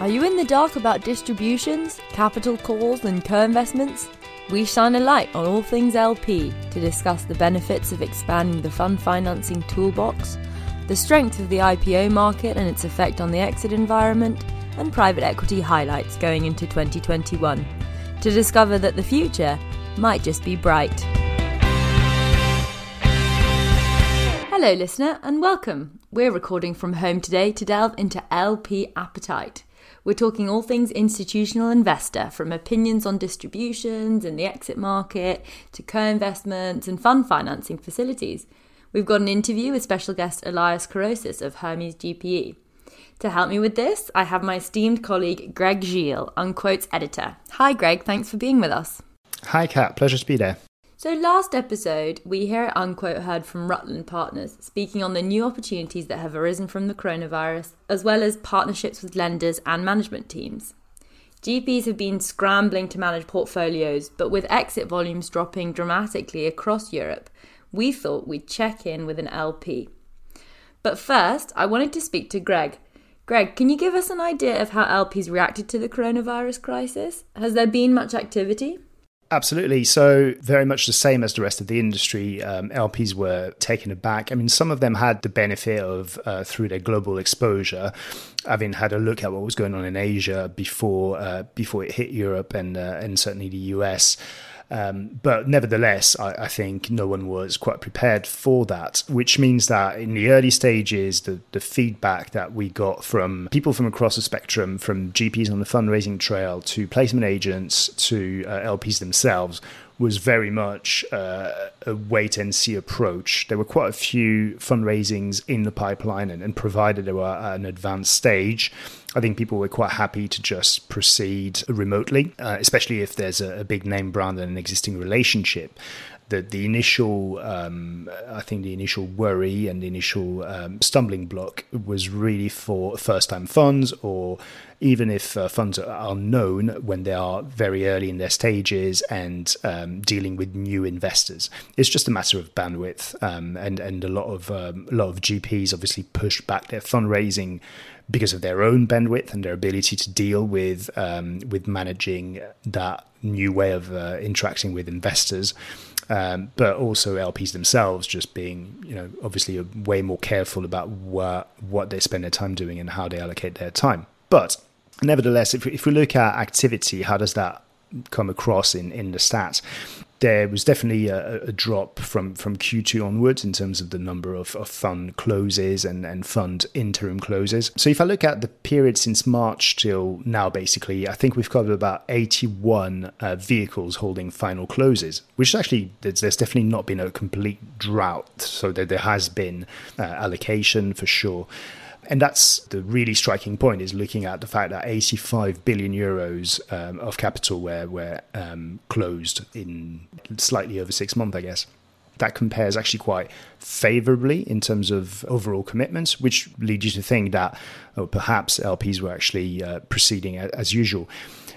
Are you in the dark about distributions, capital calls, and co investments? We shine a light on all things LP to discuss the benefits of expanding the fund financing toolbox, the strength of the IPO market and its effect on the exit environment, and private equity highlights going into 2021 to discover that the future might just be bright. Hello, listener, and welcome. We're recording from home today to delve into LP appetite. We're talking all things institutional investor, from opinions on distributions and the exit market to co investments and fund financing facilities. We've got an interview with special guest Elias Korosis of Hermes GPE. To help me with this, I have my esteemed colleague Greg Gille, Unquote's editor. Hi, Greg, thanks for being with us. Hi, Kat, pleasure to be there. So, last episode, we here at Unquote heard from Rutland Partners speaking on the new opportunities that have arisen from the coronavirus, as well as partnerships with lenders and management teams. GPs have been scrambling to manage portfolios, but with exit volumes dropping dramatically across Europe, we thought we'd check in with an LP. But first, I wanted to speak to Greg. Greg, can you give us an idea of how LPs reacted to the coronavirus crisis? Has there been much activity? Absolutely. So, very much the same as the rest of the industry, um, LPs were taken aback. I mean, some of them had the benefit of, uh, through their global exposure, having had a look at what was going on in Asia before uh, before it hit Europe and uh, and certainly the US. Um, but nevertheless, I, I, think no one was quite prepared for that, which means that in the early stages, the, the feedback that we got from people from across the spectrum, from GPs on the fundraising trail to placement agents to uh, LPs themselves, was very much uh, a wait and see approach. There were quite a few fundraisings in the pipeline, and, and, provided they were at an advanced stage, I think people were quite happy to just proceed remotely, uh, especially if there's a, a, big name brand and an existing relationship the the initial um, I think the initial worry and the initial um, stumbling block was really for first time funds or even if uh, funds are known when they are very early in their stages and um, dealing with new investors. It's just a matter of bandwidth, um, and and a lot of um, a lot of GPs obviously push back their fundraising because of their own bandwidth and their ability to deal with um, with managing that new way of uh, interacting with investors um, but also LPs themselves just being, you know, obviously way more careful about what what they spend their time doing and how they allocate their time. But nevertheless, if if we look at activity, how does that come across in in the stats? there was definitely a, a, drop from, from Q2 onwards in terms of the number of, of fund closes and, and fund interim closes. So if I look at the period since March till now, basically, I think we've covered about 81 uh, vehicles holding final closes, which actually, there's, there's, definitely not been a complete drought. So there, there has been uh, allocation for sure. And that's the really striking point is looking at the fact that 85 billion euros um, of capital were, were um, closed in slightly over six months, I guess. That compares actually quite favorably in terms of overall commitments, which leads you to think that oh, perhaps LPs were actually uh, proceeding as usual.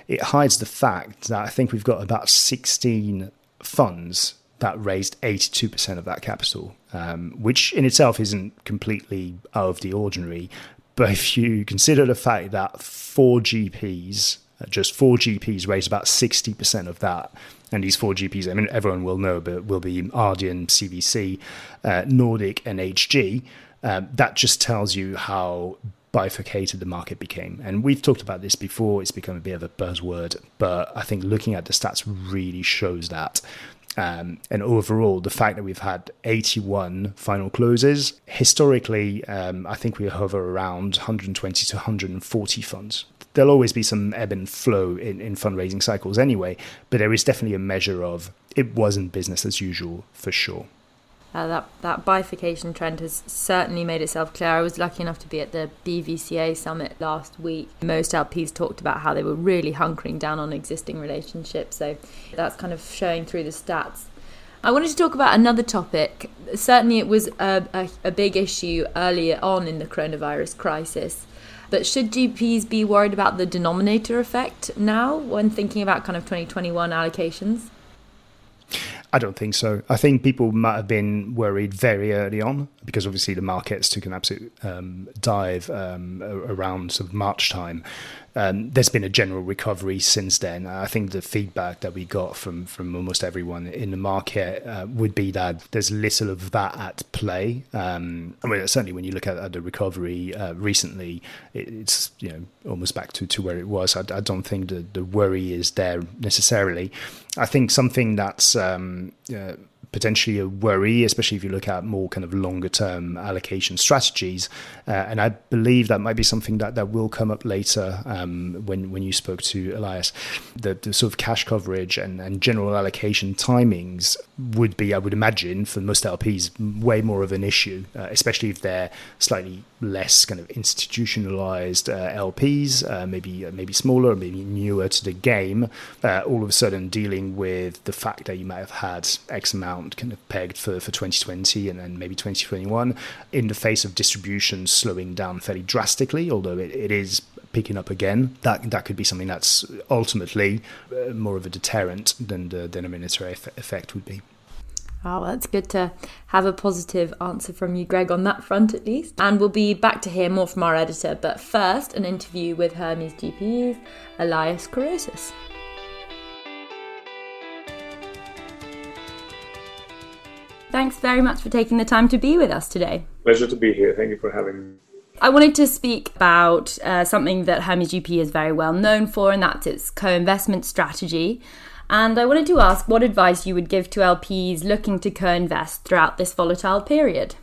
It hides the fact that I think we've got about 16 funds that raised 82% of that capital, um, which in itself isn't completely out of the ordinary. But if you consider the fact that four GPs, uh, just four GPs, raised about 60% of that, and these four GPs, I mean, everyone will know, but will be Ardian, CVC, uh, Nordic, and HG. Um, that just tells you how bifurcated the market became. And we've talked about this before, it's become a bit of a buzzword, but I think looking at the stats really shows that um, and overall, the fact that we've had 81 final closes, historically, um, I think we hover around 120 to 140 funds. There'll always be some ebb and flow in, in fundraising cycles anyway, but there is definitely a measure of it wasn't business as usual for sure. Uh, that that bifurcation trend has certainly made itself clear. I was lucky enough to be at the BVCA summit last week. Most LPs talked about how they were really hunkering down on existing relationships, so that's kind of showing through the stats. I wanted to talk about another topic. Certainly, it was a, a, a big issue earlier on in the coronavirus crisis. But should GPs be worried about the denominator effect now when thinking about kind of 2021 allocations? I don't think so. I think people might have been worried very early on because obviously the markets took an absolute um, dive um, around sort of March time. Um, there's been a general recovery since then. I think the feedback that we got from from almost everyone in the market uh, would be that there's little of that at play. Um, I mean, certainly when you look at, at the recovery uh, recently, it, it's you know almost back to, to where it was. I, I don't think the, the worry is there necessarily. I think something that's um, uh, potentially a worry, especially if you look at more kind of longer term allocation strategies. Uh, and I believe that might be something that, that will come up later um, when, when you spoke to Elias. The, the sort of cash coverage and, and general allocation timings would be, I would imagine, for most LPs, way more of an issue, uh, especially if they're slightly less kind of institutionalized uh, LPs, uh, maybe uh, maybe smaller, maybe newer to the game. Uh, all of a sudden, dealing with the fact that you might have had X amount kind of pegged for, for 2020 and then maybe 2021 in the face of distribution slowing down fairly drastically, although it, it is picking up again. That that could be something that's ultimately uh, more of a deterrent than the denominator effect would be. Oh, that's good to have a positive answer from you, Greg, on that front at least. And we'll be back to hear more from our editor. But first, an interview with Hermes GPE's Elias Korosis. Thanks very much for taking the time to be with us today. Pleasure to be here. Thank you for having me. I wanted to speak about uh, something that Hermes GP is very well known for, and that's its co investment strategy. And I wanted to ask what advice you would give to LPs looking to co invest throughout this volatile period.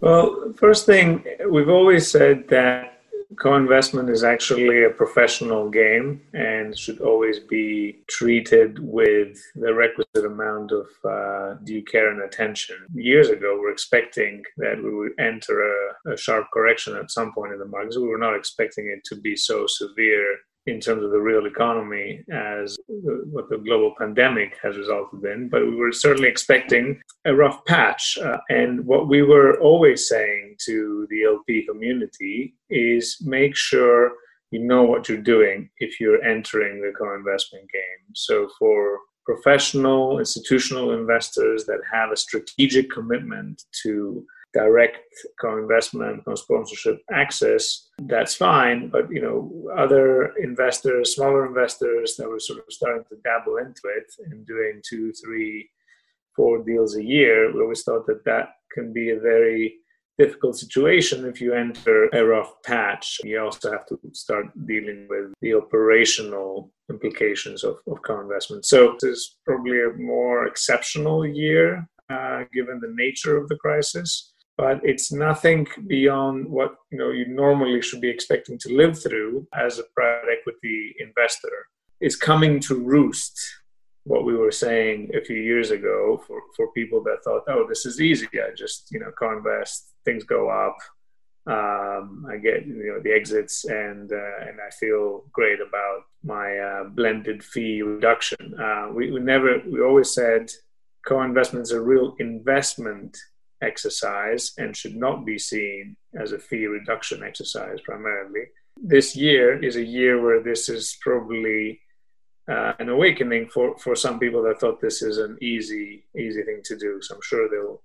Well, first thing, we've always said that co investment is actually a professional game and should always be treated with the requisite amount of uh, due care and attention. Years ago, we were expecting that we would enter a, a sharp correction at some point in the markets. We were not expecting it to be so severe in terms of the real economy as what the global pandemic has resulted in, but we were certainly expecting a rough patch. Uh, and what we were always saying to the LP community is make sure you know what you're doing if you're entering the co-investment game. So for professional institutional investors that have a strategic commitment to direct co-investment, co-sponsorship access, that's fine. But you know, other investors, smaller investors that were sort of starting to dabble into it and doing two, three, four deals a year, we always thought that that can be a very difficult situation if you enter a rough patch. You also have to start dealing with the operational implications of, of co-investment. So this is probably a more exceptional year uh, given the nature of the crisis but it's nothing beyond what you know you normally should be expecting to live through as a private equity investor. It's coming to roost what we were saying a few years ago for, for people that thought, oh, this is easy. I just, you know, co-invest, things go up. Um, I get, you know, the exits and, uh, and I feel great about my uh, blended fee reduction. Uh, we, we never, we always said co-investment is a real investment exercise and should not be seen as a fee reduction exercise primarily. This year is a year where this is probably uh, an awakening for, for some people that thought this is an easy easy thing to do. So I'm sure they'll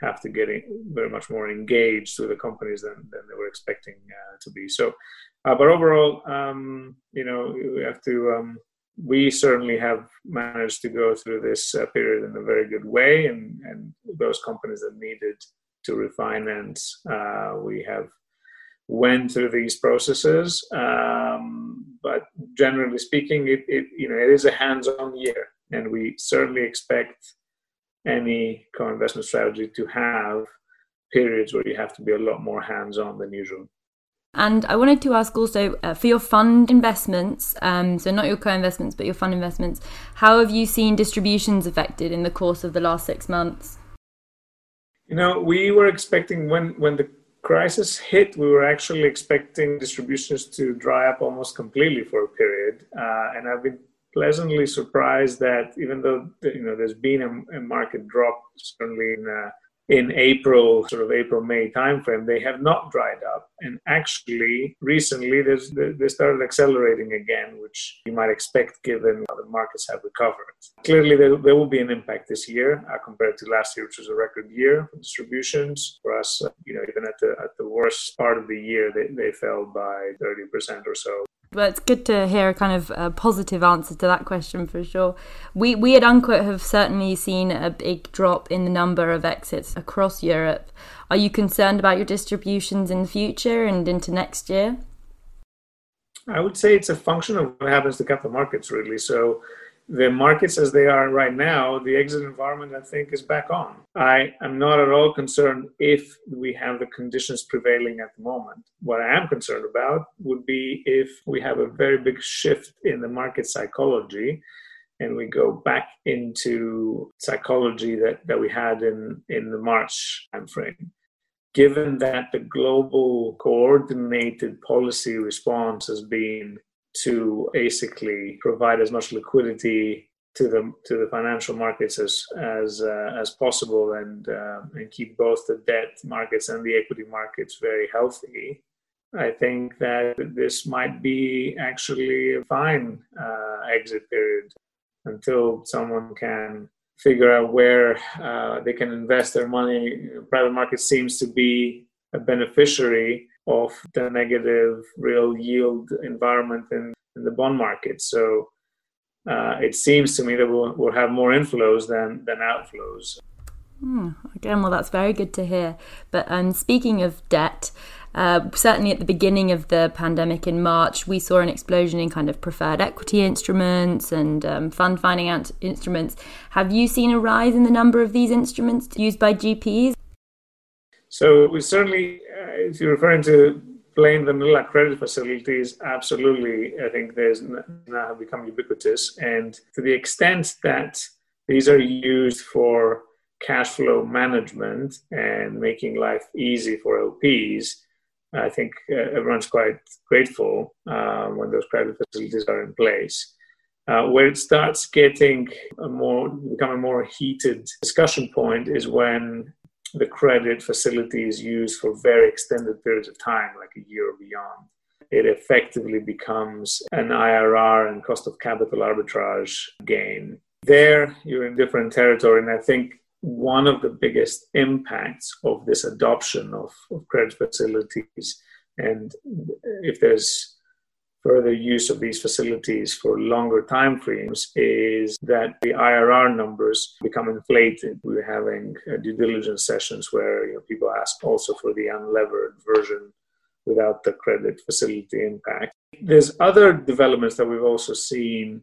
have to get very much more engaged with the companies than, than they were expecting uh, to be. So, uh, but overall, um, you know, we have to um, we certainly have managed to go through this uh, period in a very good way, and, and those companies that needed to refinance, uh, we have went through these processes. Um, but generally speaking, it, it you know it is a hands-on year, and we certainly expect any co-investment strategy to have periods where you have to be a lot more hands-on than usual. And I wanted to ask also uh, for your fund investments, um, so not your co investments, but your fund investments, how have you seen distributions affected in the course of the last six months? You know, we were expecting when, when the crisis hit, we were actually expecting distributions to dry up almost completely for a period. Uh, and I've been pleasantly surprised that even though you know there's been a, a market drop certainly in uh, in April, sort of April May timeframe, they have not dried up. And actually, recently, they started accelerating again, which you might expect given how the markets have recovered. Clearly, there, there will be an impact this year uh, compared to last year, which was a record year for distributions. For us, uh, you know, even at the at the worst part of the year, they, they fell by 30% or so. Well, it's good to hear a kind of a positive answer to that question for sure. We we at Unquote have certainly seen a big drop in the number of exits across Europe. Are you concerned about your distributions in the future and into next year? I would say it's a function of what happens to capital markets, really. So the markets as they are right now, the exit environment, I think, is back on. I am not at all concerned if we have the conditions prevailing at the moment. What I am concerned about would be if we have a very big shift in the market psychology and we go back into psychology that, that we had in, in the March timeframe. Given that the global coordinated policy response has been to basically provide as much liquidity to the to the financial markets as as uh, as possible and uh, and keep both the debt markets and the equity markets very healthy. I think that this might be actually a fine uh, exit period until someone can figure out where uh, they can invest their money. Private market seems to be a beneficiary of the negative real yield environment in, in the bond market. So uh, it seems to me that we'll, we'll have more inflows than, than outflows. Hmm, again, well, that's very good to hear. But um, speaking of debt, uh, certainly at the beginning of the pandemic in March, we saw an explosion in kind of preferred equity instruments and um, fund finance instruments. Have you seen a rise in the number of these instruments used by GPs? So we certainly, uh, if you're referring to plain vanilla credit facilities, absolutely, I think there's now have become ubiquitous. And to the extent that these are used for cash flow management and making life easy for LPs, I think uh, everyone's quite grateful uh, when those credit facilities are in place. Uh, where it starts getting a more becoming a more heated discussion point is when the credit facility is used for very extended periods of time, like a year or beyond. It effectively becomes an IRR and cost of capital arbitrage gain. There, you're in different territory, and I think one of the biggest impacts of this adoption of, of credit facilities, and if there's further use of these facilities for longer time frames is that the IRR numbers become inflated. We're having uh, due diligence sessions where you know, people ask also for the unlevered version without the credit facility impact. There's other developments that we've also seen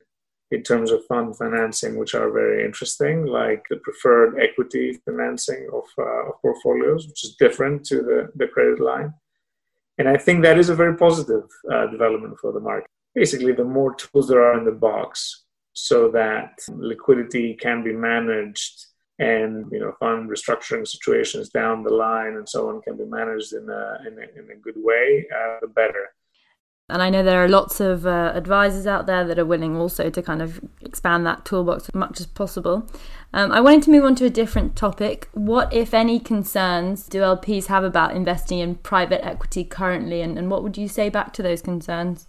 in terms of fund financing, which are very interesting, like the preferred equity financing of, uh, of portfolios, which is different to the, the credit line. And I think that is a very positive uh, development for the market. Basically, the more tools there are in the box so that liquidity can be managed and you know fund restructuring situations down the line and so on can be managed in a, in a, in a good way, uh, the better. And I know there are lots of uh, advisors out there that are willing also to kind of expand that toolbox as much as possible. Um, I wanted to move on to a different topic. What, if any, concerns do LPs have about investing in private equity currently, and, and what would you say back to those concerns?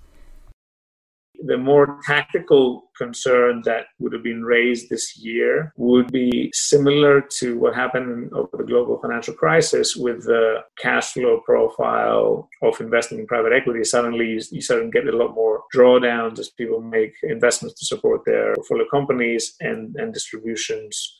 The more tactical concern that would have been raised this year would be similar to what happened over the global financial crisis with the cash flow profile of investing in private equity. Suddenly, you, suddenly get a lot more drawdowns as people make investments to support their portfolio companies and, and distributions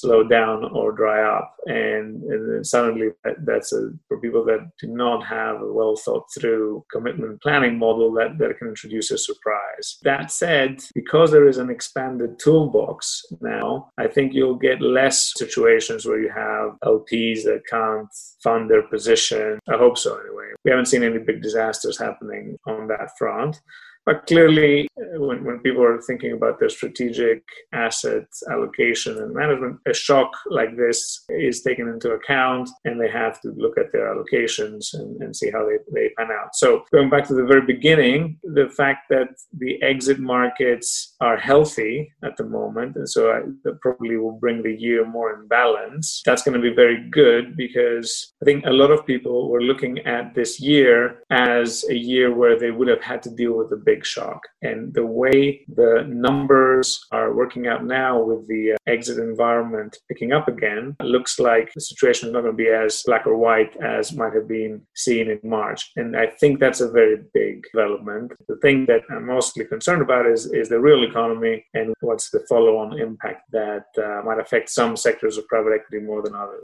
slow down or dry up. And, and then suddenly that, that's a, for people that do not have a well thought through commitment planning model that, that can introduce a surprise. That said, because there is an expanded toolbox now, I think you'll get less situations where you have LPs that can't fund their position. I hope so anyway. We haven't seen any big disasters happening on that front. But clearly, uh, when, when people are thinking about their strategic asset allocation and management, a shock like this is taken into account and they have to look at their allocations and, and see how they, they pan out. So, going back to the very beginning, the fact that the exit markets are healthy at the moment, and so I, that probably will bring the year more in balance, that's going to be very good because I think a lot of people were looking at this year as a year where they would have had to deal with a big shock. And the way the numbers are working out now with the uh, exit environment picking up again, looks like the situation is not going to be as black or white as might have been seen in March. And I think that's a very big development. The thing that I'm mostly concerned about is, is the real economy and what's the follow on impact that uh, might affect some sectors of private equity more than others.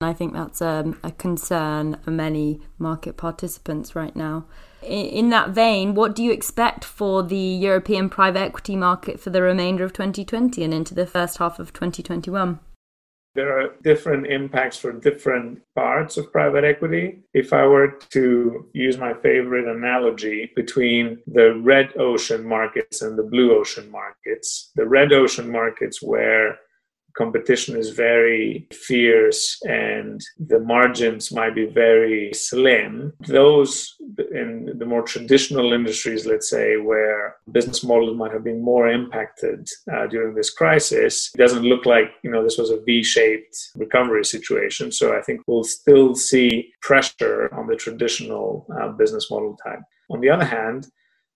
I think that's um, a concern for many market participants right now. In, that vein, what do you expect for the European private equity market for the remainder of 2020 and into the first half of 2021? There are different impacts for different parts of private equity. If I were to use my favorite analogy between the red ocean markets and the blue ocean markets, the red ocean markets where competition is very fierce and the margins might be very slim, those in the more traditional industries, let's say, where business models might have been more impacted uh, during this crisis, it doesn't look like you know this was a V-shaped recovery situation. So I think we'll still see pressure on the traditional uh, business model type. On the other hand,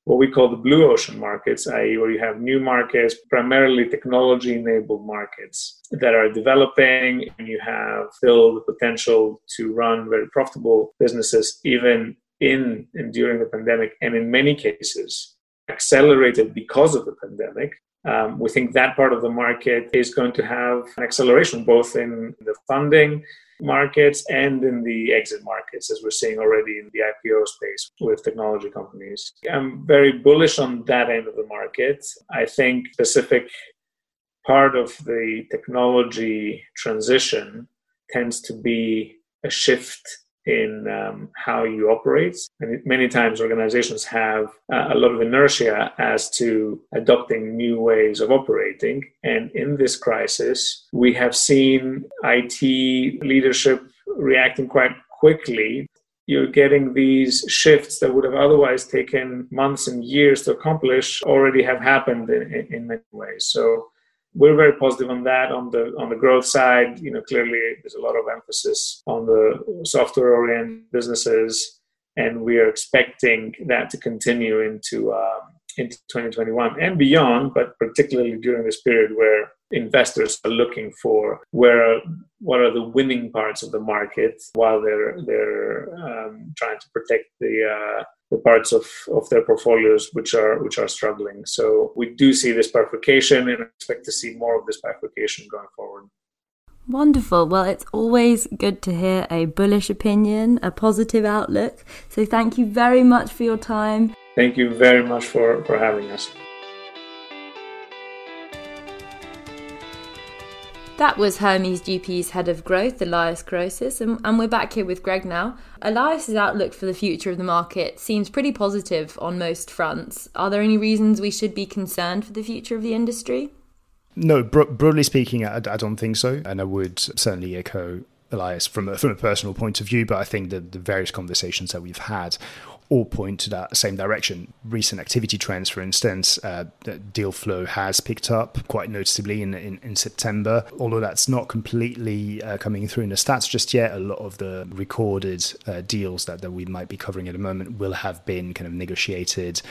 what we call the blue ocean markets, i.e., where you have new markets, primarily technology enabled markets that are developing, and you have still the potential to run very profitable businesses, even in and during the pandemic, and in many cases, accelerated because of the pandemic. Um, we think that part of the market is going to have an acceleration both in the funding markets and in the exit markets, as we're seeing already in the IPO space with technology companies. I'm very bullish on that end of the market. I think specific part of the technology transition tends to be a shift in um, how you operate. And many times organizations have uh, a lot of inertia as to adopting new ways of operating. And in this crisis, we have seen IT leadership reacting quite quickly. You're getting these shifts that would have otherwise taken months and years to accomplish already have happened in, in many ways. So we're very positive on that. On the on the growth side, you know, clearly there's a lot of emphasis on the software oriented businesses, and we are expecting that to continue into um, into 2021 and beyond. But particularly during this period where investors are looking for where what are the winning parts of the market while they're they're um, trying to protect the uh, the parts of, of their portfolios which are which are struggling. So we do see this bifurcation and expect to see more of this bifurcation going forward. Wonderful. Well, it's always good to hear a bullish opinion, a positive outlook. So thank you very much for your time. Thank you very much for, for having us. That was Hermes GP's head of growth, Elias Korosis, and, and we're back here with Greg now. Elias's outlook for the future of the market seems pretty positive on most fronts. Are there any reasons we should be concerned for the future of the industry? No, bro- broadly speaking, I, I don't think so, and I would certainly echo Elias from a, from a personal point of view. But I think that the various conversations that we've had all point to that same direction. Recent activity trends, for instance, uh, deal flow has picked up quite noticeably in, in, in September, although that's not completely uh, coming through in the stats just yet. A lot of the recorded uh, deals that, that we might be covering at the moment will have been kind of negotiated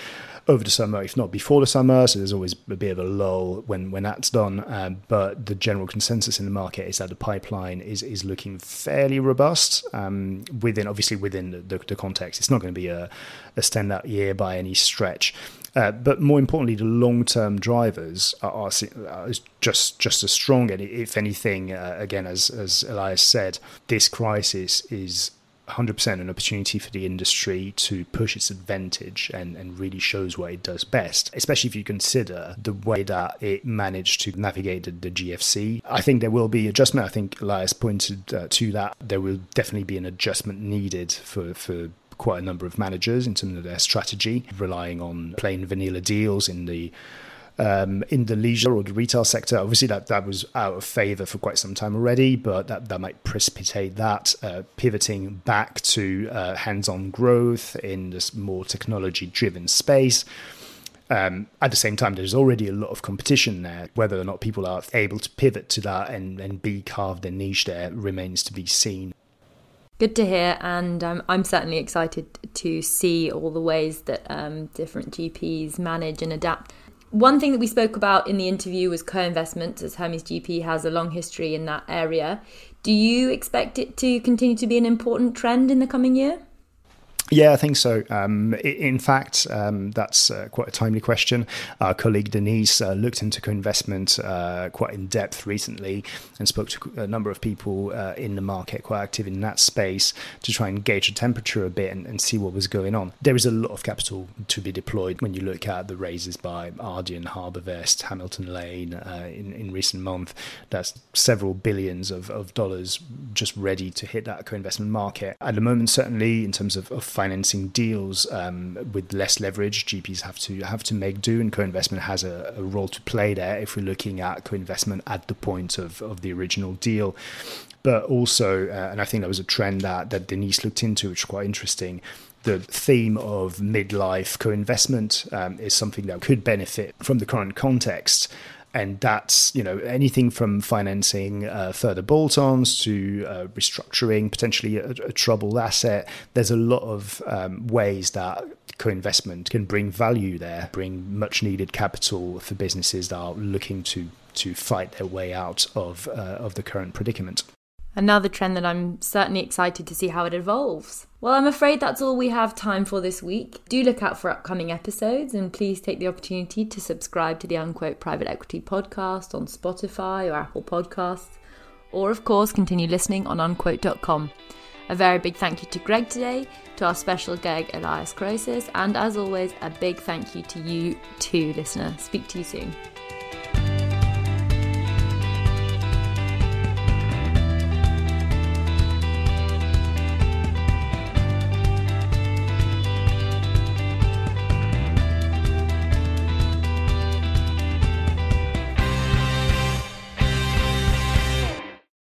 over the summer, if not before the summer. So there's always a bit of a lull when when that's done. Um, but the general consensus in the market is that the pipeline is is looking fairly robust. Um, within obviously within the, the, the, context, it's not going to be a, a standout year by any stretch. Uh, but more importantly, the long-term drivers are, are, are, just just as strong. And if anything, uh, again, as as Elias said, this crisis is 100% an opportunity for the industry to push its advantage and, and really shows what it does best, especially if you consider the way that it managed to navigate the, the GFC. I think there will be adjustment. I think Elias pointed uh, to that. There will definitely be an adjustment needed for, for quite a number of managers in terms of their strategy, relying on plain vanilla deals in the um, in the leisure or the retail sector. Obviously, that, that was out of favor for quite some time already, but that, that might precipitate that, uh, pivoting back to uh, hands on growth in this more technology driven space. Um, at the same time, there's already a lot of competition there. Whether or not people are able to pivot to that and, and be carved a niche there remains to be seen. Good to hear, and um, I'm certainly excited to see all the ways that um, different GPs manage and adapt. One thing that we spoke about in the interview was co investments, as Hermes GP has a long history in that area. Do you expect it to continue to be an important trend in the coming year? Yeah, I think so. Um, in fact, um, that's uh, quite a timely question. Our colleague Denise uh, looked into co-investment uh, quite in depth recently and spoke to a number of people uh, in the market, quite active in that space, to try and gauge the temperature a bit and, and, see what was going on. There is a lot of capital to be deployed when you look at the raises by Ardian, Harbourvest, Hamilton Lane uh, in, in recent months. That's several billions of, of dollars just ready to hit that co-investment market. At the moment, certainly in terms of, of financing deals um, with less leverage, GPs have to have to make do, and co-investment has a, a role to play there. If we're looking at co-investment at the point of, of the original deal, but also, uh, and I think that was a trend that that Denise looked into, which is quite interesting the theme of midlife co-investment um, is something that could benefit from the current context and that's you know anything from financing uh, further bolt-ons to uh, restructuring potentially a, a, troubled asset. There's a lot of um, ways that co-investment can bring value there, bring much needed capital for businesses that are looking to to fight their way out of uh, of the current predicament. Another trend that I'm certainly excited to see how it evolves. Well, I'm afraid that's all we have time for this week. Do look out for upcoming episodes and please take the opportunity to subscribe to the Unquote Private Equity podcast on Spotify or Apple Podcasts, or of course, continue listening on unquote.com. A very big thank you to Greg today, to our special Greg Elias Korosis, and as always, a big thank you to you too, listener. Speak to you soon.